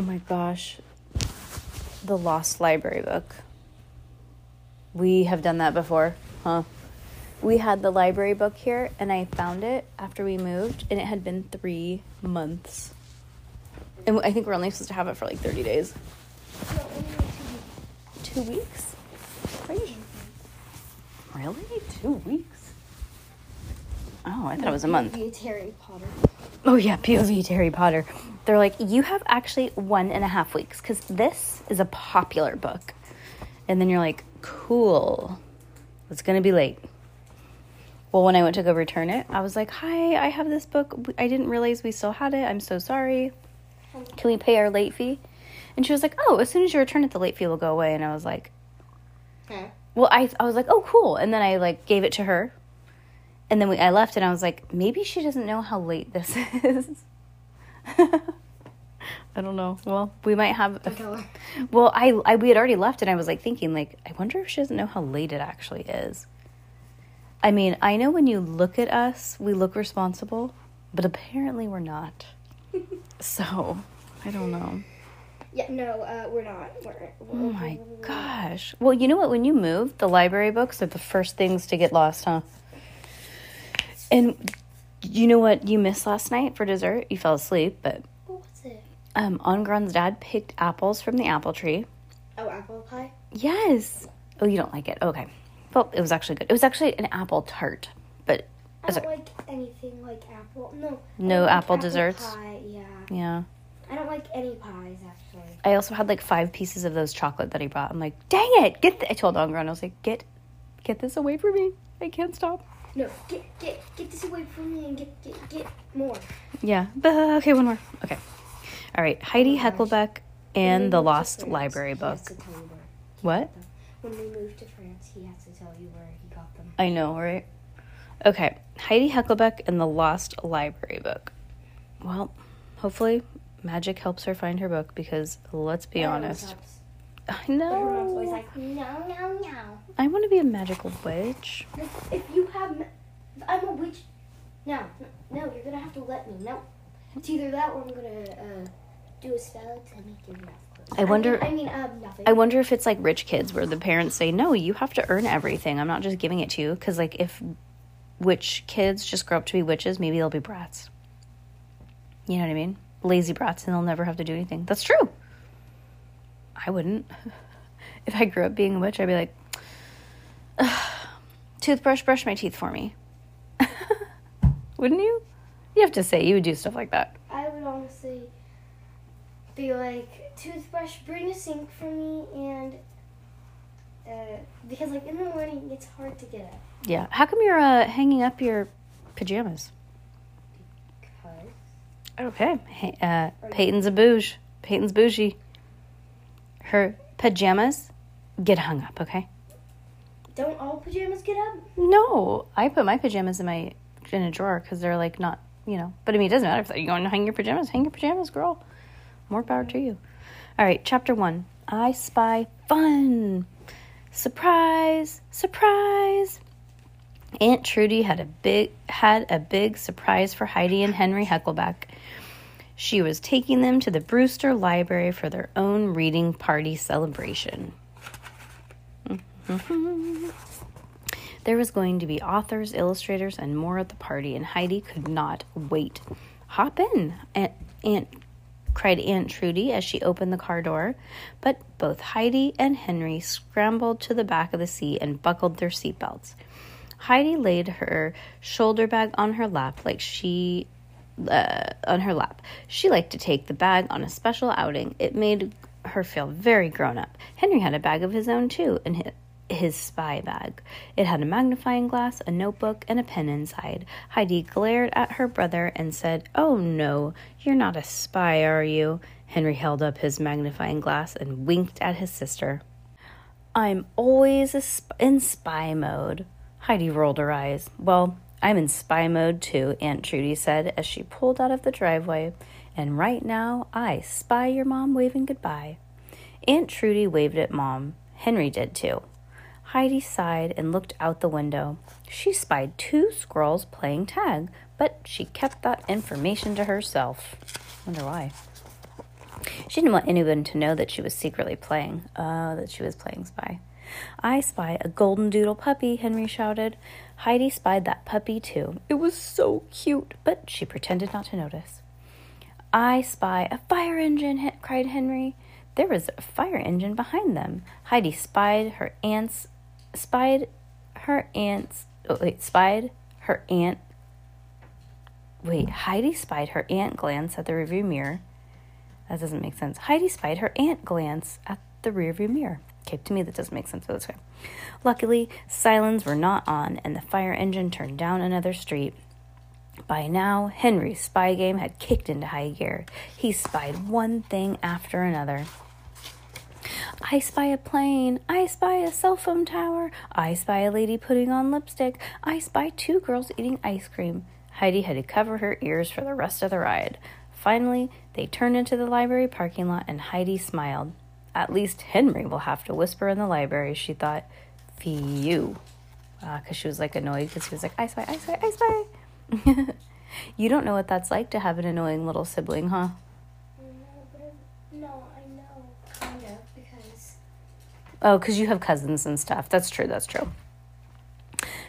Oh my gosh. The Lost Library book. We have done that before, huh? We had the library book here, and I found it after we moved, and it had been three months. And I think we're only supposed to have it for like 30 days. Two weeks? Crazy. Really? Two weeks? Oh, I thought it was a month. It's Harry Potter. Oh yeah, POV Harry Potter. They're like, you have actually one and a half weeks because this is a popular book. And then you're like, cool. It's gonna be late. Well, when I went to go return it, I was like, hi, I have this book. I didn't realize we still had it. I'm so sorry. Can we pay our late fee? And she was like, oh, as soon as you return it, the late fee will go away. And I was like, Okay. well, I, I was like, oh, cool. And then I like gave it to her. And then we, I left and I was like, maybe she doesn't know how late this is. I don't know. Well, we might have. Don't tell her. Well, I, I we had already left and I was like thinking like I wonder if she doesn't know how late it actually is. I mean, I know when you look at us, we look responsible, but apparently we're not. so, I don't know. Yeah, no, uh, we're not. We're, we're, Oh my gosh. Well, you know what? When you move, the library books are the first things to get lost, huh? And you know what you missed last night for dessert? You fell asleep, but? Um, Ongron's dad picked apples from the apple tree. Oh, apple pie? Yes. Oh, you don't like it? Okay. Well, it was actually good. It was actually an apple tart, but I don't like anything like apple. No. No like apple desserts? Pie, yeah. yeah. I don't like any pies, actually. I also had like five pieces of those chocolate that he brought. I'm like, dang it! Get! Th-. I told Ongron, I was like, get, get this away from me. I can't stop. No, get get get this away from me and get get get more. Yeah. Okay, one more. Okay. All right. Heidi my gosh. Heckelbeck When we and the Lost Library book. has to tell you What? When we moved to France, he has to tell you where he got them. I know, right? Okay. Heidi Heckelbeck and the Lost Library book. Well, hopefully magic helps her find her book because let's be honest. helps. I always know. like, no, no, no. I want to be a magical witch. If, if you have, ma- if I'm a witch. No, no, you're gonna have to let me. No, it's either that or I'm gonna uh, do a spell to make you mouth closed. I wonder- I mean, I mean um, nothing. I wonder if it's like rich kids where the parents say, "No, you have to earn everything. I'm not just giving it to you." Because like if witch kids just grow up to be witches, maybe they'll be brats. You know what I mean? Lazy brats, and they'll never have to do anything. That's true. I wouldn't. If I grew up being a witch, I'd be like, "Toothbrush, brush my teeth for me." wouldn't you? You have to say you would do stuff like that. I would honestly be like, toothbrush, bring a sink for me, and uh, because like in the morning it's hard to get up. Yeah. How come you're uh, hanging up your pajamas? Cause Okay. Hey, uh, Peyton's a bouge. Peyton's bougie. Her pajamas get hung up, okay? don't all pajamas get up? No, I put my pajamas in my in a drawer because they're like not, you know. But I mean, it doesn't matter if you want to hang your pajamas. Hang your pajamas, girl. More power to you. All right, chapter one. I spy fun. Surprise! Surprise! Aunt Trudy had a big had a big surprise for Heidi and Henry Heckelbeck. She was taking them to the Brewster Library for their own reading party celebration. There was going to be authors, illustrators, and more at the party, and Heidi could not wait. Hop in, Aunt, Aunt cried Aunt Trudy as she opened the car door. But both Heidi and Henry scrambled to the back of the seat and buckled their seatbelts. Heidi laid her shoulder bag on her lap like she uh, on her lap. She liked to take the bag on a special outing. It made her feel very grown up. Henry had a bag of his own too, and his, spy bag. It had a magnifying glass, a notebook, and a pen inside. Heidi glared at her brother and said, Oh no, you're not a spy, are you? Henry held up his magnifying glass and winked at his sister. I'm always sp- in spy mode. Heidi rolled her eyes. Well, I'm in spy mode too, Aunt Trudy said as she pulled out of the driveway. And right now, I spy your mom waving goodbye. Aunt Trudy waved at Mom. Henry did too. Heidi sighed and looked out the window. She spied two squirrels playing tag, but she kept that information to herself. Wonder why. She didn't want anyone to know that she was secretly playing. Oh, that she was playing spy. I spy a golden doodle puppy, Henry shouted. Heidi spied that puppy too. It was so cute, but she pretended not to notice. I spy a fire engine, cried Henry. There was a fire engine behind them. Heidi spied her aunt's spied her aunt's oh, wait, spied her aunt wait, Heidi spied her aunt glance at the rearview mirror. That doesn't make sense. Heidi spied her aunt glance at the rearview mirror. Okay, to me that doesn't make sense, that's fine. Luckily, sirens were not on, and the fire engine turned down another street. By now, Henry's spy game had kicked into high gear. He spied one thing after another. I spy a plane. I spy a cell phone tower. I spy a lady putting on lipstick. I spy two girls eating ice cream. Heidi had to cover her ears for the rest of the ride. Finally, they turned into the library parking lot and Heidi smiled. At least Henry will have to whisper in the library, she thought. Phew. Because uh, she was like annoyed because he was like, I spy, I spy, I spy. you don't know what that's like to have an annoying little sibling, huh? Oh, because you have cousins and stuff. That's true, that's true.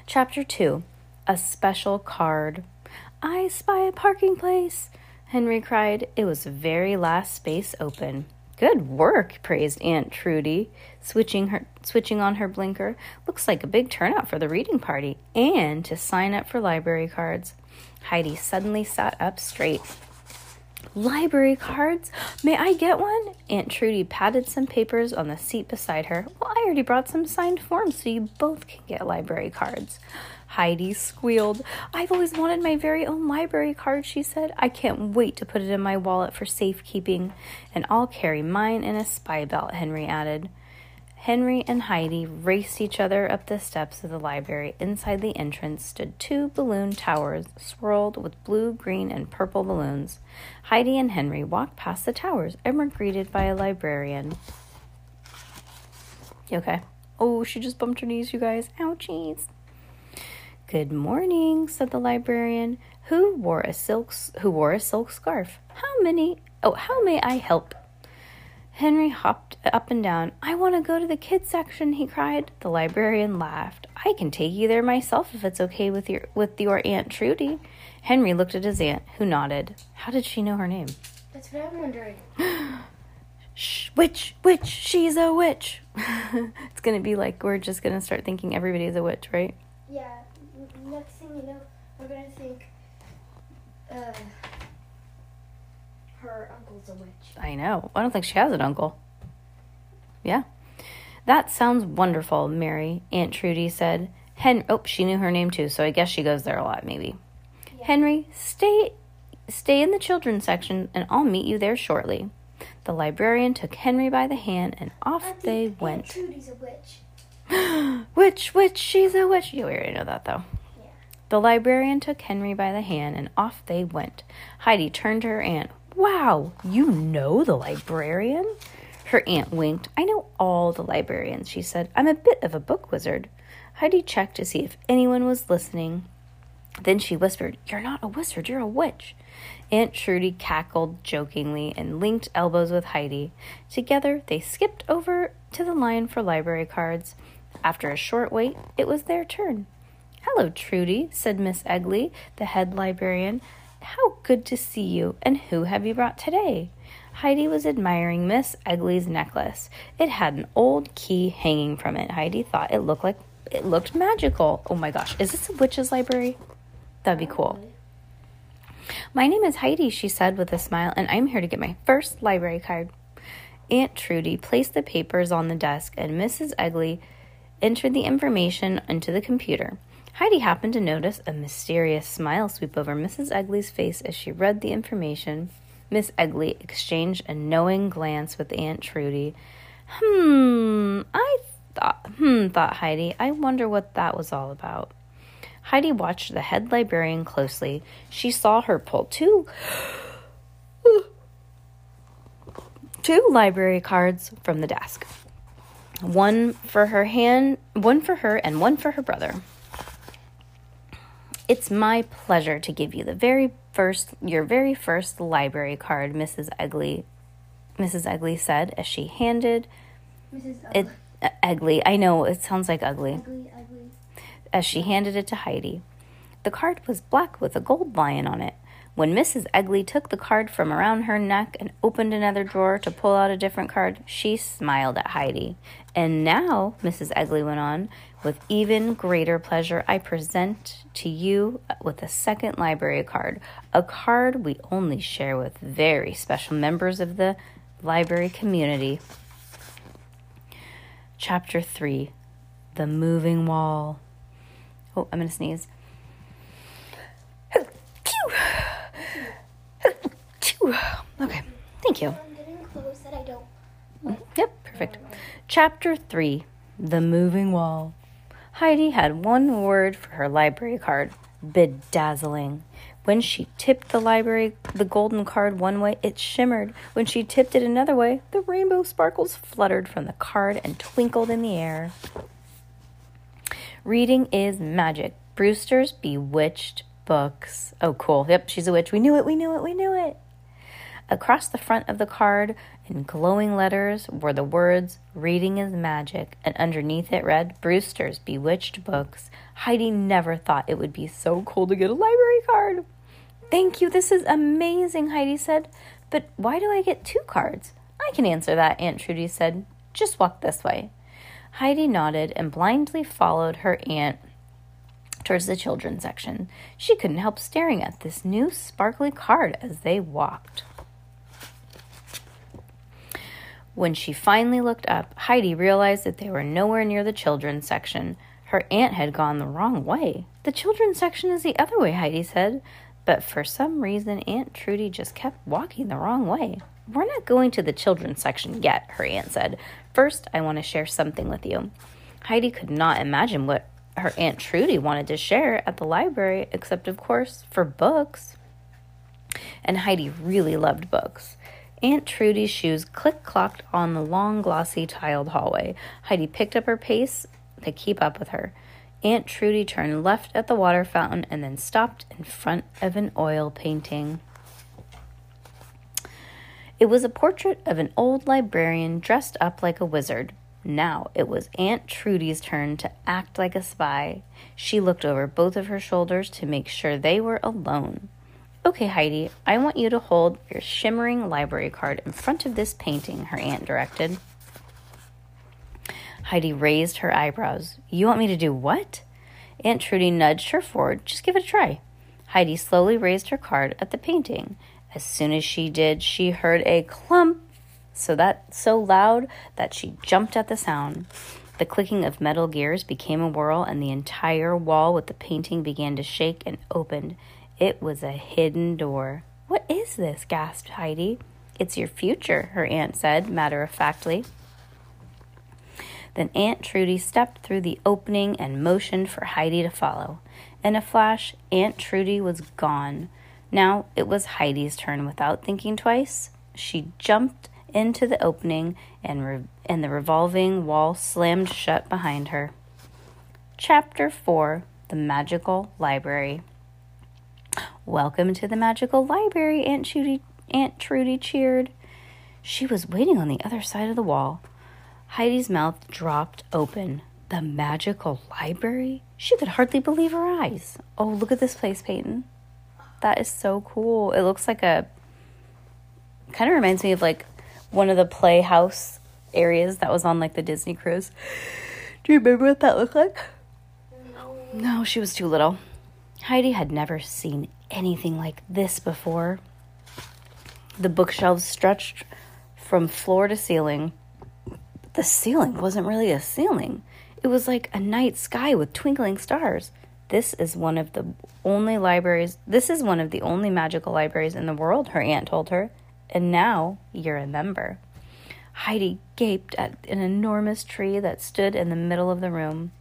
Chapter 2 A Special Card. I spy a parking place, Henry cried. It was the very last space open. Good work, praised Aunt Trudy, switching her switching on her blinker. Looks like a big turnout for the reading party and to sign up for library cards. Heidi suddenly sat up straight. Library cards? May I get one? Aunt Trudy patted some papers on the seat beside her. Well, I already brought some signed forms so you both can get library cards. Heidi squealed. I've always wanted my very own library card, she said. I can't wait to put it in my wallet for safekeeping. And I'll carry mine in a spy belt, Henry added. Henry and Heidi raced each other up the steps of the library. Inside the entrance stood two balloon towers swirled with blue, green, and purple balloons. Heidi and Henry walked past the towers and were greeted by a librarian. You okay? Oh, she just bumped her knees, you guys. Ouchies. Good morning, said the librarian, who wore a silk who wore a silk scarf. How many? Oh, how may I help? Henry hopped up and down. I want to go to the kids section, he cried. The librarian laughed. I can take you there myself if it's okay with your with your Aunt Trudy. Henry looked at his aunt, who nodded. How did she know her name? That's what I'm wondering. Shh, witch, witch, she's a witch. it's gonna be like we're just gonna start thinking everybody's a witch, right? Yeah. Next thing you know, we're gonna think. Uh, her uncle's a witch. I know. I don't think she has an uncle. Yeah. That sounds wonderful, Mary, Aunt Trudy said. Hen oh, she knew her name too, so I guess she goes there a lot, maybe. Yeah. Henry, stay stay in the children's section and I'll meet you there shortly. The librarian took Henry by the hand and off they Aunt went. Trudy's a witch. witch, witch, she's a witch. You already know that though. Yeah. The librarian took Henry by the hand and off they went. Heidi turned to her aunt. Wow, you know the librarian? Her aunt winked. I know all the librarians, she said. I'm a bit of a book wizard. Heidi checked to see if anyone was listening. Then she whispered, You're not a wizard, you're a witch. Aunt Trudy cackled jokingly and linked elbows with Heidi. Together, they skipped over to the line for library cards. After a short wait, it was their turn. Hello, Trudy, said Miss Egley, the head librarian. How good to see you, and who have you brought today? Heidi was admiring Miss Egley's necklace. It had an old key hanging from it. Heidi thought it looked like it looked magical. Oh my gosh, is this a witch's library? That'd be cool. My name is Heidi, she said with a smile, and I'm here to get my first library card. Aunt Trudy placed the papers on the desk, and Mrs. Egley entered the information into the computer. Heidi happened to notice a mysterious smile sweep over Mrs. Egley's face as she read the information. Miss Egley exchanged a knowing glance with Aunt Trudy. Hmm, I thought, hmm, thought Heidi. I wonder what that was all about. Heidi watched the head librarian closely. She saw her pull two two library cards from the desk. One for her hand, one for her and one for her brother. It's my pleasure to give you the very first your very first library card, Mrs. Egley Mrs. Egley said as she handed Mrs. it uh, Egley. I know it sounds like ugly. Ugly, ugly. As she handed it to Heidi. The card was black with a gold lion on it. When Mrs. Egley took the card from around her neck and opened another drawer to pull out a different card, she smiled at Heidi. And now, Mrs. Egley went on, with even greater pleasure, I present to you with a second library card, a card we only share with very special members of the library community. Chapter 3 The Moving Wall. Oh, I'm going to sneeze. Okay, thank you. I'm getting close that I don't. Mm, yep, perfect. Chapter 3 The Moving Wall. Heidi had one word for her library card bedazzling. When she tipped the library, the golden card one way, it shimmered. When she tipped it another way, the rainbow sparkles fluttered from the card and twinkled in the air. Reading is magic. Brewster's Bewitched Books. Oh, cool. Yep, she's a witch. We knew it, we knew it, we knew it. Across the front of the card, in glowing letters, were the words, Reading is Magic, and underneath it read, Brewster's Bewitched Books. Heidi never thought it would be so cool to get a library card. Thank you, this is amazing, Heidi said. But why do I get two cards? I can answer that, Aunt Trudy said. Just walk this way. Heidi nodded and blindly followed her aunt towards the children's section. She couldn't help staring at this new sparkly card as they walked. When she finally looked up, Heidi realized that they were nowhere near the children's section. Her aunt had gone the wrong way. The children's section is the other way, Heidi said. But for some reason, Aunt Trudy just kept walking the wrong way. We're not going to the children's section yet, her aunt said. First, I want to share something with you. Heidi could not imagine what her Aunt Trudy wanted to share at the library, except, of course, for books. And Heidi really loved books. Aunt Trudy's shoes click clocked on the long, glossy, tiled hallway. Heidi picked up her pace to keep up with her. Aunt Trudy turned left at the water fountain and then stopped in front of an oil painting. It was a portrait of an old librarian dressed up like a wizard. Now it was Aunt Trudy's turn to act like a spy. She looked over both of her shoulders to make sure they were alone. Okay, Heidi, I want you to hold your shimmering library card in front of this painting, her aunt directed. Heidi raised her eyebrows. You want me to do what? Aunt Trudy nudged her forward. Just give it a try. Heidi slowly raised her card at the painting. As soon as she did, she heard a clump, so that so loud that she jumped at the sound. The clicking of metal gears became a whirl, and the entire wall with the painting began to shake and opened. It was a hidden door. What is this? gasped Heidi. It's your future, her aunt said, matter of factly. Then Aunt Trudy stepped through the opening and motioned for Heidi to follow. In a flash, Aunt Trudy was gone. Now it was Heidi's turn without thinking twice. She jumped into the opening and, re- and the revolving wall slammed shut behind her. Chapter 4 The Magical Library. Welcome to the magical library, Aunt Trudy, Aunt Trudy cheered. She was waiting on the other side of the wall. Heidi's mouth dropped open. The magical library? She could hardly believe her eyes. Oh, look at this place, Peyton. That is so cool. It looks like a kind of reminds me of like one of the playhouse areas that was on like the Disney cruise. Do you remember what that looked like? No, she was too little. Heidi had never seen anything like this before. The bookshelves stretched from floor to ceiling. The ceiling wasn't really a ceiling, it was like a night sky with twinkling stars. This is one of the only libraries, this is one of the only magical libraries in the world, her aunt told her. and now you're a member. Heidi gaped at an enormous tree that stood in the middle of the room.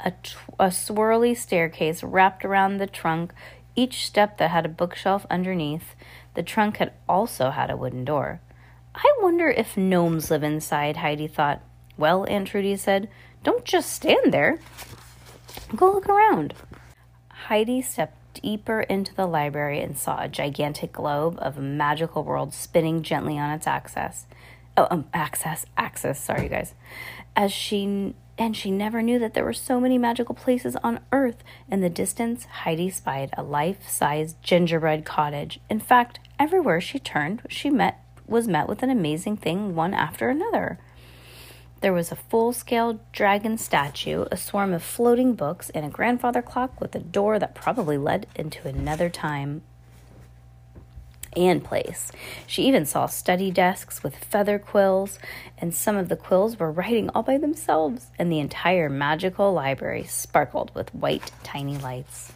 A, tw- a swirly staircase wrapped around the trunk, each step that had a bookshelf underneath. The trunk had also had a wooden door. I wonder if gnomes live inside, Heidi thought. Well, Aunt Trudy said, don't just stand there. Go look around. Heidi stepped deeper into the library and saw a gigantic globe of a magical world spinning gently on its axis. Oh, um, axis, axis. Sorry, you guys. As she and she never knew that there were so many magical places on Earth. In the distance, Heidi spied a life-sized gingerbread cottage. In fact, everywhere she turned, she met was met with an amazing thing one after another. There was a full scale dragon statue, a swarm of floating books, and a grandfather clock with a door that probably led into another time and place. She even saw study desks with feather quills, and some of the quills were writing all by themselves, and the entire magical library sparkled with white, tiny lights.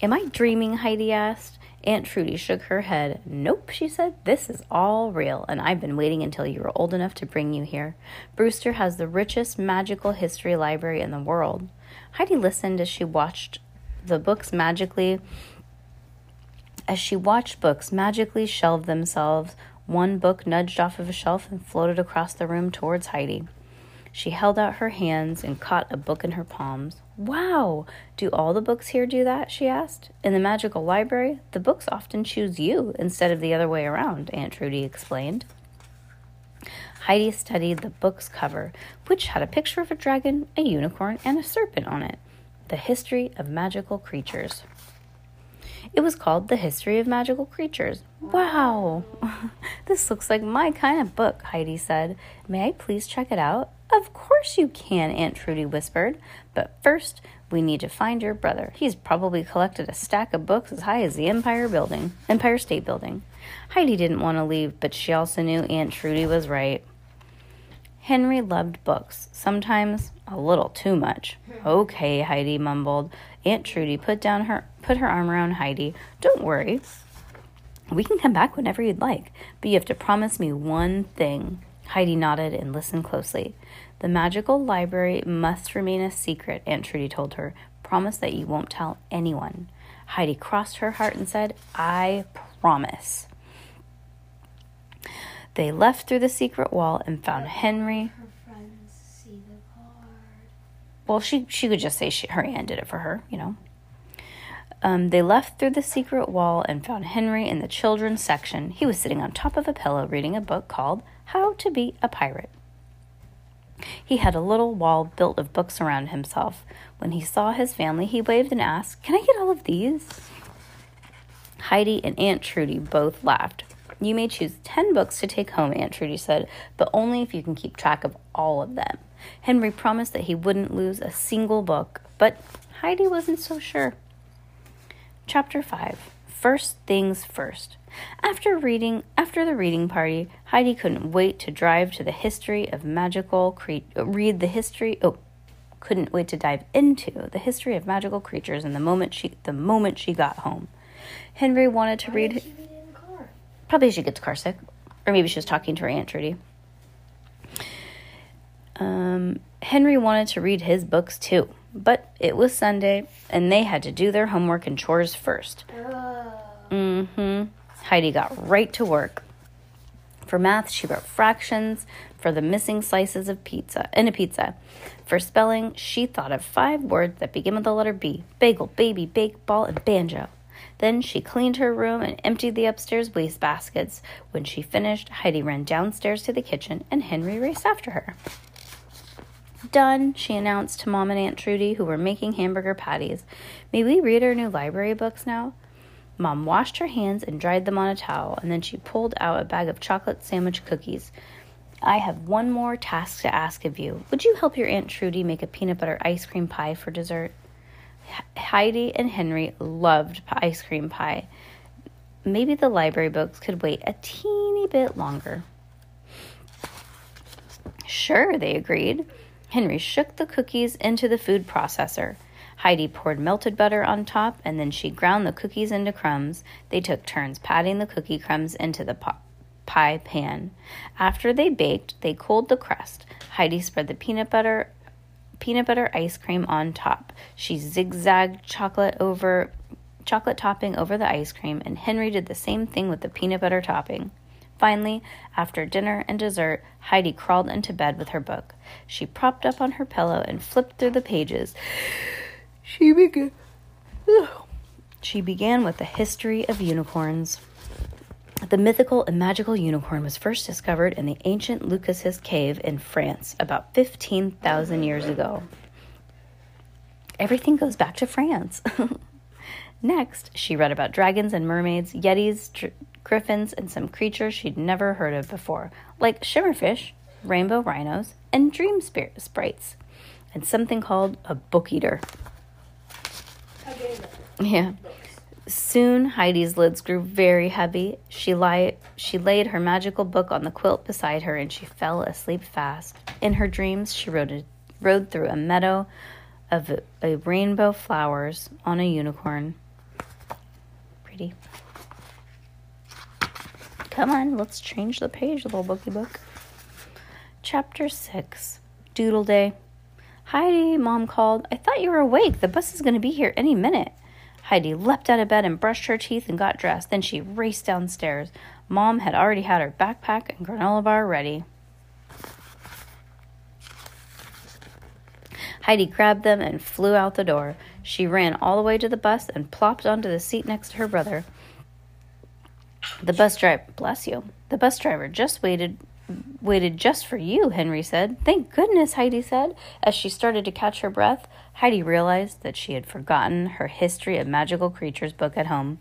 Am I dreaming? Heidi asked. Aunt Trudy shook her head. Nope, she said. This is all real, and I've been waiting until you were old enough to bring you here. Brewster has the richest magical history library in the world. Heidi listened as she watched the books magically as she watched books magically shelve themselves. One book nudged off of a shelf and floated across the room towards Heidi. She held out her hands and caught a book in her palms. Wow! Do all the books here do that? she asked. In the magical library, the books often choose you instead of the other way around, Aunt Trudy explained. Heidi studied the book's cover, which had a picture of a dragon, a unicorn, and a serpent on it. The History of Magical Creatures. It was called The History of Magical Creatures. Wow! this looks like my kind of book, Heidi said. May I please check it out? Of course you can, Aunt Trudy whispered. But first, we need to find your brother. He's probably collected a stack of books as high as the Empire Building, Empire State Building. Heidi didn't want to leave, but she also knew Aunt Trudy was right. Henry loved books, sometimes a little too much. Okay, Heidi mumbled. Aunt Trudy put down her put her arm around Heidi. Don't worry. We can come back whenever you'd like, but you have to promise me one thing. Heidi nodded and listened closely. The magical library must remain a secret, Aunt Trudy told her. Promise that you won't tell anyone. Heidi crossed her heart and said, I promise. They left through the secret wall and found Henry. Her friends see the card. Well, she, she could just say she, her aunt did it for her, you know. Um, they left through the secret wall and found Henry in the children's section. He was sitting on top of a pillow reading a book called How to Be a Pirate. He had a little wall built of books around himself. When he saw his family, he waved and asked, Can I get all of these? Heidi and Aunt Trudy both laughed. You may choose 10 books to take home, Aunt Trudy said, but only if you can keep track of all of them. Henry promised that he wouldn't lose a single book, but Heidi wasn't so sure. Chapter 5 First Things First. After reading after the reading party, Heidi couldn't wait to drive to the history of magical cre- read the history oh couldn't wait to dive into the history of magical creatures and the moment she the moment she got home. Henry wanted to read did she read it in the car? Probably she gets car sick. Or maybe she was talking to her Aunt Trudy. Um, Henry wanted to read his books too, but it was Sunday and they had to do their homework and chores first. Oh. Mm-hmm. Heidi got right to work. For math, she wrote fractions for the missing slices of pizza in a pizza. For spelling, she thought of five words that begin with the letter B bagel, baby, bake, ball, and banjo. Then she cleaned her room and emptied the upstairs waste baskets. When she finished, Heidi ran downstairs to the kitchen and Henry raced after her. Done, she announced to Mom and Aunt Trudy, who were making hamburger patties. May we read our new library books now? Mom washed her hands and dried them on a towel, and then she pulled out a bag of chocolate sandwich cookies. I have one more task to ask of you. Would you help your Aunt Trudy make a peanut butter ice cream pie for dessert? Heidi and Henry loved ice cream pie. Maybe the library books could wait a teeny bit longer. Sure, they agreed. Henry shook the cookies into the food processor. Heidi poured melted butter on top, and then she ground the cookies into crumbs. They took turns patting the cookie crumbs into the pot pie pan. After they baked, they cooled the crust. Heidi spread the peanut butter peanut butter ice cream on top. She zigzagged chocolate over chocolate topping over the ice cream, and Henry did the same thing with the peanut butter topping. Finally, after dinner and dessert, Heidi crawled into bed with her book. She propped up on her pillow and flipped through the pages. She began She began with the history of unicorns. The mythical and magical unicorn was first discovered in the ancient Leucassis cave in France about 15,000 years ago. Everything goes back to France. Next, she read about dragons and mermaids, yetis, dr- griffins, and some creatures she'd never heard of before, like shimmerfish, rainbow rhinos, and dream spirit sprites, and something called a book eater. Yeah. Soon Heidi's lids grew very heavy. She, lie, she laid her magical book on the quilt beside her and she fell asleep fast. In her dreams, she rode, a, rode through a meadow of a, a rainbow flowers on a unicorn. Pretty. Come on, let's change the page, little bookie book. Chapter 6 Doodle Day. Heidi, Mom called. I thought you were awake. The bus is going to be here any minute. Heidi leapt out of bed and brushed her teeth and got dressed. Then she raced downstairs. Mom had already had her backpack and granola bar ready. Heidi grabbed them and flew out the door. She ran all the way to the bus and plopped onto the seat next to her brother. The bus driver, bless you. The bus driver just waited waited just for you, Henry said. Thank goodness, Heidi said. As she started to catch her breath, Heidi realized that she had forgotten her History of Magical Creatures book at home.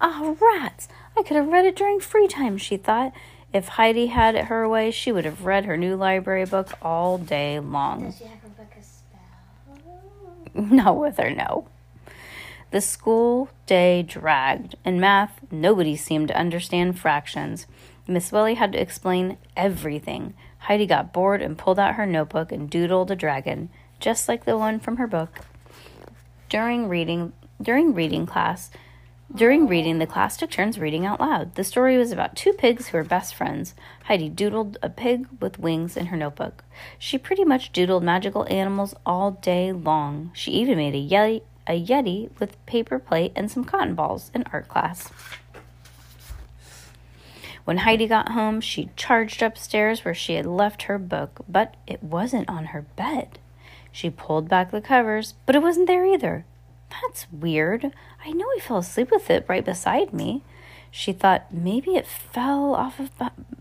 Ah, oh, rats! I could have read it during free time, she thought. If Heidi had it her way, she would have read her new library book all day long. Does she have a book? Not with her, no. The school day dragged. In math, nobody seemed to understand fractions. Miss Willie had to explain everything. Heidi got bored and pulled out her notebook and doodled a dragon, just like the one from her book. During reading, during reading class, during reading, the class took turns reading out loud. The story was about two pigs who were best friends. Heidi doodled a pig with wings in her notebook. She pretty much doodled magical animals all day long. She even made a yeti, a yeti with paper plate and some cotton balls in art class. When Heidi got home, she charged upstairs where she had left her book, but it wasn't on her bed. She pulled back the covers, but it wasn't there either. That's weird. I know I fell asleep with it right beside me. She thought maybe it fell off of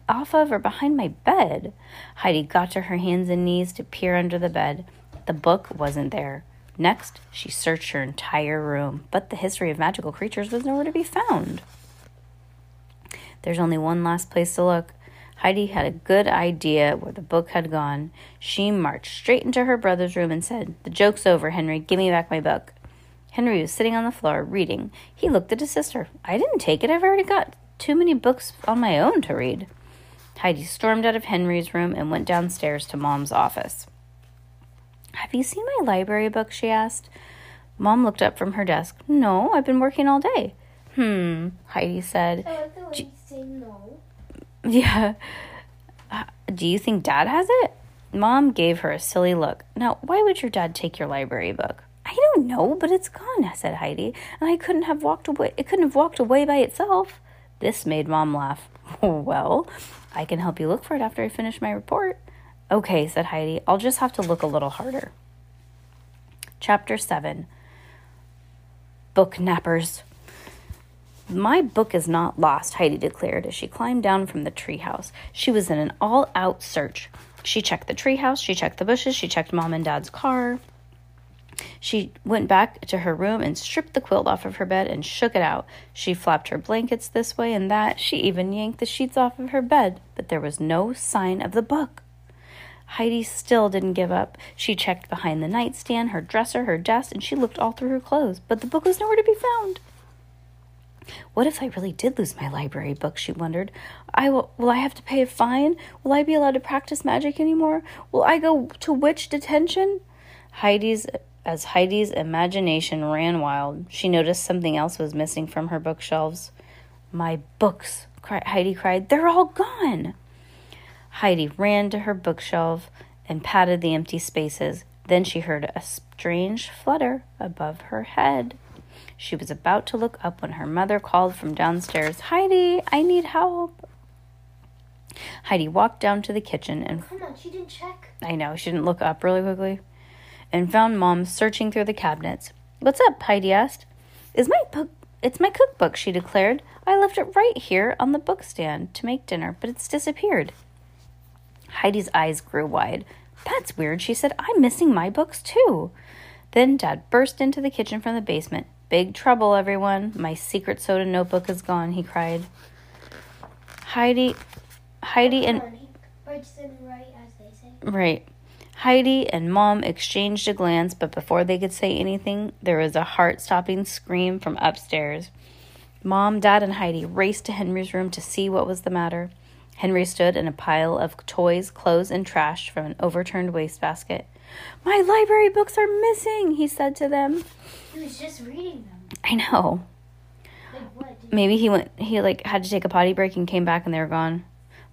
off of or behind my bed. Heidi got to her hands and knees to peer under the bed. The book wasn't there. Next, she searched her entire room, but the history of magical creatures was nowhere to be found. There's only one last place to look. Heidi had a good idea where the book had gone. She marched straight into her brother's room and said, The joke's over, Henry. Give me back my book. Henry was sitting on the floor, reading. He looked at his sister. I didn't take it. I've already got too many books on my own to read. Heidi stormed out of Henry's room and went downstairs to Mom's office. Have you seen my library book? she asked. Mom looked up from her desk. No, I've been working all day. Hmm, Heidi said. I like the way you say no. Yeah. Uh, do you think dad has it? Mom gave her a silly look. Now, why would your dad take your library book? I don't know, but it's gone, said Heidi, and I couldn't have walked away. It couldn't have walked away by itself. This made Mom laugh. well, I can help you look for it after I finish my report. Okay, said Heidi. I'll just have to look a little harder. Chapter 7 Book Nappers. My book is not lost, Heidi declared as she climbed down from the treehouse. She was in an all out search. She checked the treehouse, she checked the bushes, she checked mom and dad's car. She went back to her room and stripped the quilt off of her bed and shook it out. She flapped her blankets this way and that. She even yanked the sheets off of her bed, but there was no sign of the book. Heidi still didn't give up. She checked behind the nightstand, her dresser, her desk, and she looked all through her clothes, but the book was nowhere to be found. What if I really did lose my library book? She wondered. I will, will I have to pay a fine? Will I be allowed to practice magic anymore? Will I go to witch detention? Heidi's As Heidi's imagination ran wild, she noticed something else was missing from her bookshelves. My books, Heidi cried. They're all gone. Heidi ran to her bookshelf and patted the empty spaces. Then she heard a strange flutter above her head. She was about to look up when her mother called from downstairs Heidi, I need help. Heidi walked down to the kitchen and. Come on, she didn't check. I know, she didn't look up really quickly. And found Mom searching through the cabinets. What's up? Heidi asked. Is my book. It's my cookbook, she declared. I left it right here on the bookstand to make dinner, but it's disappeared. Heidi's eyes grew wide. That's weird, she said. I'm missing my books too. Then Dad burst into the kitchen from the basement. Big trouble, everyone. My secret soda notebook is gone, he cried. Heidi Heidi and Right. Heidi and Mom exchanged a glance, but before they could say anything, there was a heart stopping scream from upstairs. Mom, Dad, and Heidi raced to Henry's room to see what was the matter. Henry stood in a pile of toys, clothes, and trash from an overturned wastebasket. My library books are missing, he said to them. He was just reading them. I know. Like Maybe he went he like had to take a potty break and came back and they were gone.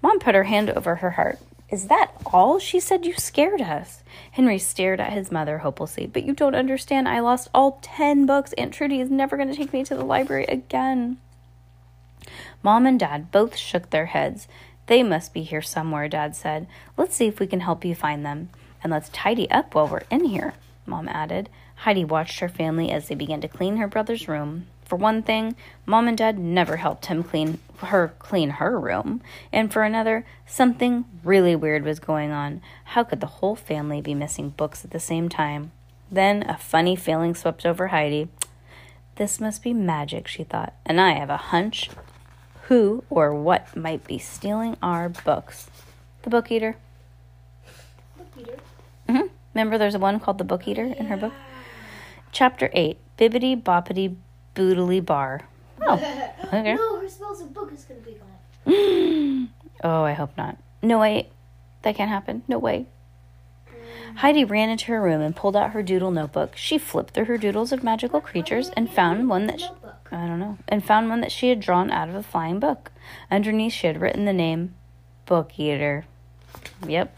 Mom put her hand over her heart. Is that all? She said you scared us. Henry stared at his mother hopelessly. But you don't understand. I lost all ten books. Aunt Trudy is never going to take me to the library again. Mom and Dad both shook their heads. They must be here somewhere, Dad said. Let's see if we can help you find them. And let's tidy up while we're in here, Mom added. Heidi watched her family as they began to clean her brother's room. For one thing, Mom and Dad never helped him clean her clean her room. And for another, something really weird was going on. How could the whole family be missing books at the same time? Then a funny feeling swept over Heidi. This must be magic, she thought, and I have a hunch who or what might be stealing our books. The book eater. Mm-hmm. Remember, there's a one called the book eater in her book. Chapter eight: Bibbidi Boppity Boodly Bar. Oh, okay. no, her spells of book is gonna be gone. oh, I hope not. No way, that can't happen. No way. Heidi ran into her room and pulled out her doodle notebook. She flipped through her doodles of magical creatures and found one that she, I don't know, and found one that she had drawn out of a flying book. Underneath, she had written the name Book Eater. Yep.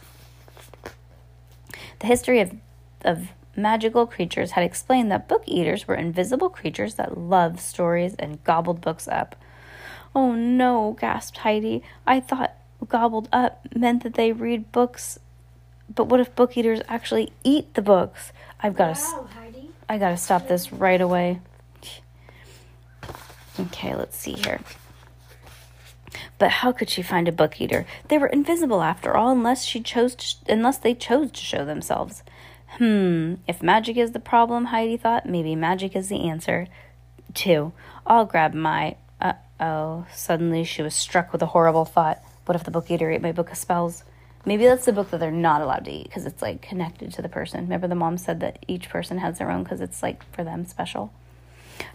The history of of magical creatures had explained that book eaters were invisible creatures that loved stories and gobbled books up. Oh no, gasped Heidi. I thought gobbled up meant that they read books but what if book eaters actually eat the books? I've got to Wow, Heidi. I got to stop this right away. Okay, let's see here. But how could she find a book eater? They were invisible after all, unless she chose to, unless they chose to show themselves. Hmm, if magic is the problem, Heidi thought, maybe magic is the answer. Two, I'll grab my. Uh oh. Suddenly she was struck with a horrible thought. What if the book eater ate my book of spells? Maybe that's the book that they're not allowed to eat because it's like connected to the person. Remember, the mom said that each person has their own because it's like for them special.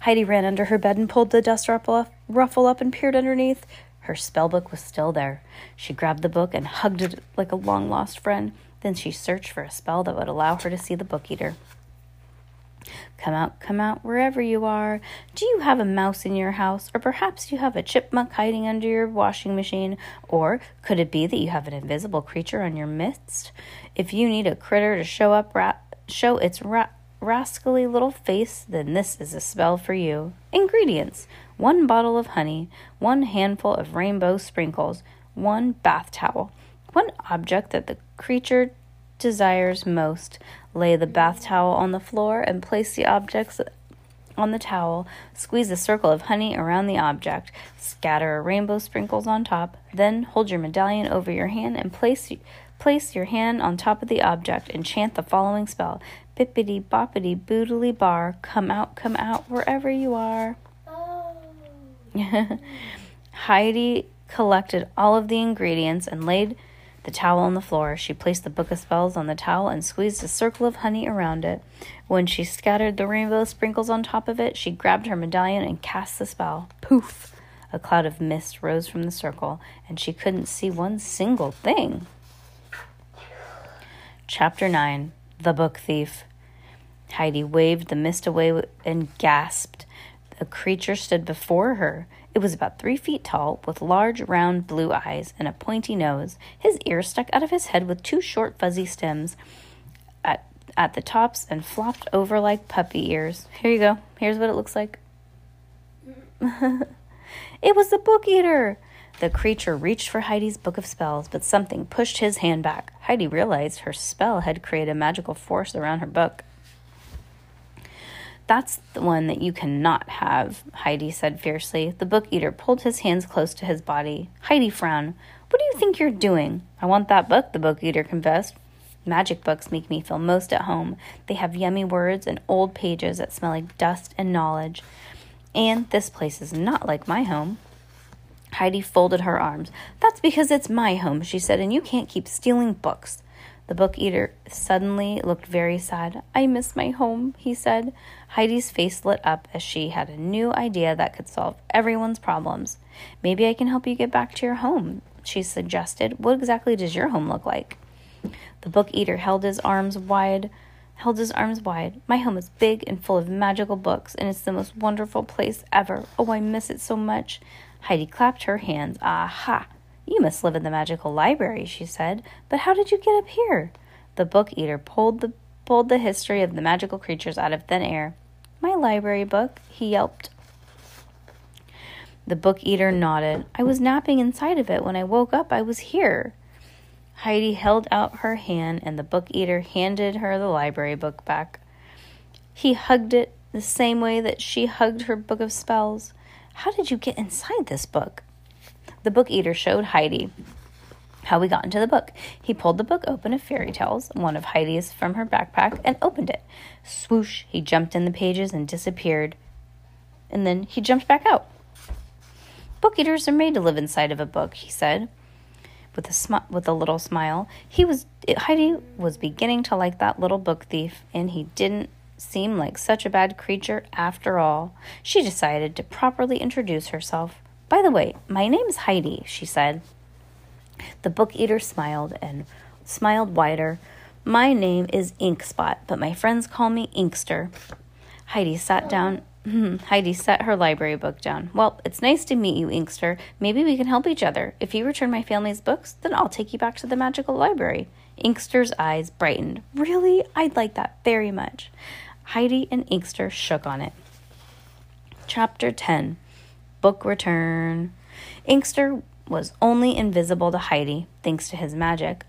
Heidi ran under her bed and pulled the dust ruffle up, ruffle up and peered underneath. Her spell book was still there. She grabbed the book and hugged it like a long lost friend. Then she searched for a spell that would allow her to see the book eater. Come out, come out, wherever you are. Do you have a mouse in your house? Or perhaps you have a chipmunk hiding under your washing machine? Or could it be that you have an invisible creature on your midst? If you need a critter to show up, ra- show its ra- rascally little face, then this is a spell for you. Ingredients one bottle of honey, one handful of rainbow sprinkles, one bath towel, one object that the creature desires most. Lay the bath towel on the floor and place the objects on the towel. Squeeze a circle of honey around the object. Scatter a rainbow sprinkles on top. Then hold your medallion over your hand and place place your hand on top of the object and chant the following spell: Bippity boppity boodly bar. Come out, come out, wherever you are. Oh. Heidi collected all of the ingredients and laid the towel on the floor. She placed the book of spells on the towel and squeezed a circle of honey around it. When she scattered the rainbow sprinkles on top of it, she grabbed her medallion and cast the spell. Poof! A cloud of mist rose from the circle, and she couldn't see one single thing. Chapter 9 The Book Thief. Heidi waved the mist away and gasped. A creature stood before her. It was about three feet tall, with large, round blue eyes and a pointy nose. His ears stuck out of his head with two short, fuzzy stems at, at the tops and flopped over like puppy ears. Here you go. Here's what it looks like. it was the book eater. The creature reached for Heidi's book of spells, but something pushed his hand back. Heidi realized her spell had created a magical force around her book. That's the one that you cannot have, Heidi said fiercely. The book eater pulled his hands close to his body. Heidi frowned. What do you think you're doing? I want that book, the book eater confessed. Magic books make me feel most at home. They have yummy words and old pages that smell like dust and knowledge. And this place is not like my home. Heidi folded her arms. That's because it's my home, she said, and you can't keep stealing books. The book eater suddenly looked very sad. I miss my home, he said. Heidi's face lit up as she had a new idea that could solve everyone's problems. Maybe I can help you get back to your home, she suggested. What exactly does your home look like? The book eater held his arms wide held his arms wide. My home is big and full of magical books, and it's the most wonderful place ever. Oh, I miss it so much. Heidi clapped her hands. Aha! You must live in the magical library, she said. But how did you get up here? The book eater pulled the pulled the history of the magical creatures out of thin air. My library book, he yelped. The book eater nodded. I was napping inside of it. When I woke up, I was here. Heidi held out her hand, and the book eater handed her the library book back. He hugged it the same way that she hugged her book of spells. How did you get inside this book? The book eater showed Heidi how we got into the book. He pulled the book open of fairy tales, one of Heidi's from her backpack, and opened it. Swoosh, he jumped in the pages and disappeared. And then he jumped back out. Book eaters are made to live inside of a book, he said. With a sm- with a little smile, he was Heidi was beginning to like that little book thief, and he didn't seem like such a bad creature after all. She decided to properly introduce herself. By the way, my name's Heidi, she said. The book eater smiled and smiled wider. My name is Inkspot, but my friends call me Inkster. Heidi sat down. Hmm, Heidi set her library book down. Well, it's nice to meet you, Inkster. Maybe we can help each other. If you return my family's books, then I'll take you back to the magical library. Inkster's eyes brightened. Really? I'd like that very much. Heidi and Inkster shook on it. Chapter 10 book return. Inkster was only invisible to Heidi, thanks to his magic.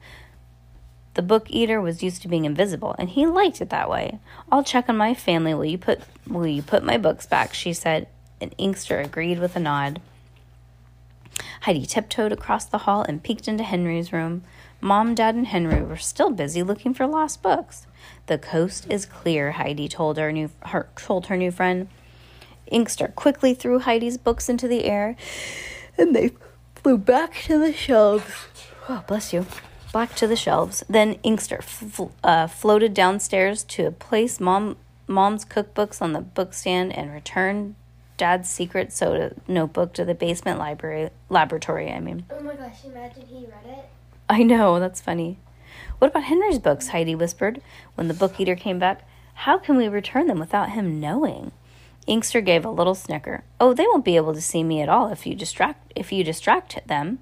The book eater was used to being invisible, and he liked it that way. I'll check on my family. Will you put will you put my books back? she said, and Inkster agreed with a nod. Heidi tiptoed across the hall and peeked into Henry's room. Mom, Dad, and Henry were still busy looking for lost books. The coast is clear, Heidi told her new her, told her new friend. Inkster quickly threw Heidi's books into the air, and they flew back to the shelves. Oh, bless you. Back to the shelves. Then Inkster fl- uh, floated downstairs to place mom mom's cookbooks on the bookstand and returned dad's secret soda notebook to the basement library laboratory. I mean. Oh my gosh! Imagine he read it. I know that's funny. What about Henry's books? Heidi whispered when the book eater came back. How can we return them without him knowing? Inkster gave a little snicker. Oh, they won't be able to see me at all if you distract if you distract them.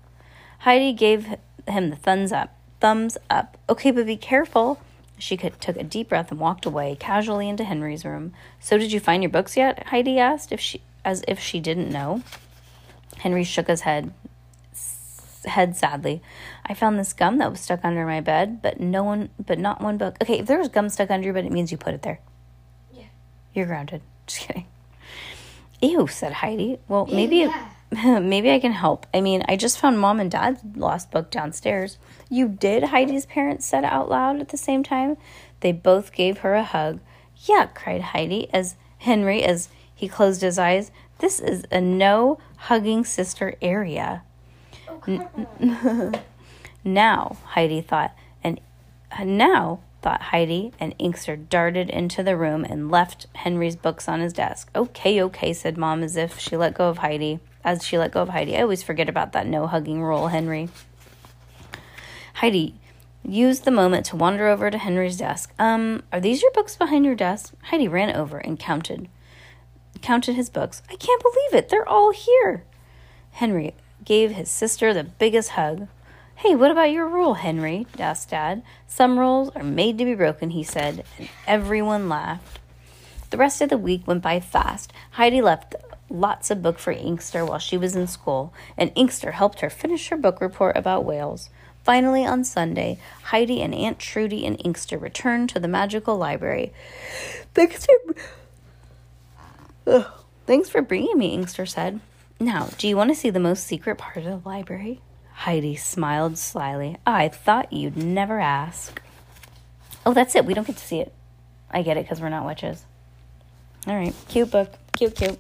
Heidi gave him the thumbs up. Thumbs up. Okay, but be careful. She could, took a deep breath and walked away casually into Henry's room. So did you find your books yet? Heidi asked, if she as if she didn't know. Henry shook his head head sadly. I found this gum that was stuck under my bed, but no one but not one book. Okay, if there was gum stuck under your bed, it means you put it there. Yeah. You're grounded. Just kidding. Ew, said Heidi. Well, maybe yeah. maybe I can help. I mean, I just found mom and dad's lost book downstairs. You did? Heidi's parents said out loud at the same time. They both gave her a hug. Yeah, cried Heidi as Henry as he closed his eyes. This is a no hugging sister area. Oh. Now, Heidi thought, and uh, now, thought Heidi, and Inkster darted into the room and left Henry's books on his desk. Okay, okay, said Mom as if she let go of Heidi. As she let go of Heidi, I always forget about that no hugging rule, Henry. Heidi used the moment to wander over to Henry's desk. Um, are these your books behind your desk? Heidi ran over and counted counted his books. I can't believe it. They're all here. Henry gave his sister the biggest hug. Hey, what about your rule, Henry? asked Dad. Some rules are made to be broken, he said, and everyone laughed. The rest of the week went by fast. Heidi left lots of book for Inkster while she was in school, and Inkster helped her finish her book report about whales. Finally, on Sunday, Heidi and Aunt Trudy and Inkster returned to the magical library. Thanks for. Thanks for bringing me, Inkster said. Now, do you want to see the most secret part of the library? Heidi smiled slyly. I thought you'd never ask. Oh, that's it. We don't get to see it. I get it because we're not witches. All right. Cute book. Cute, cute.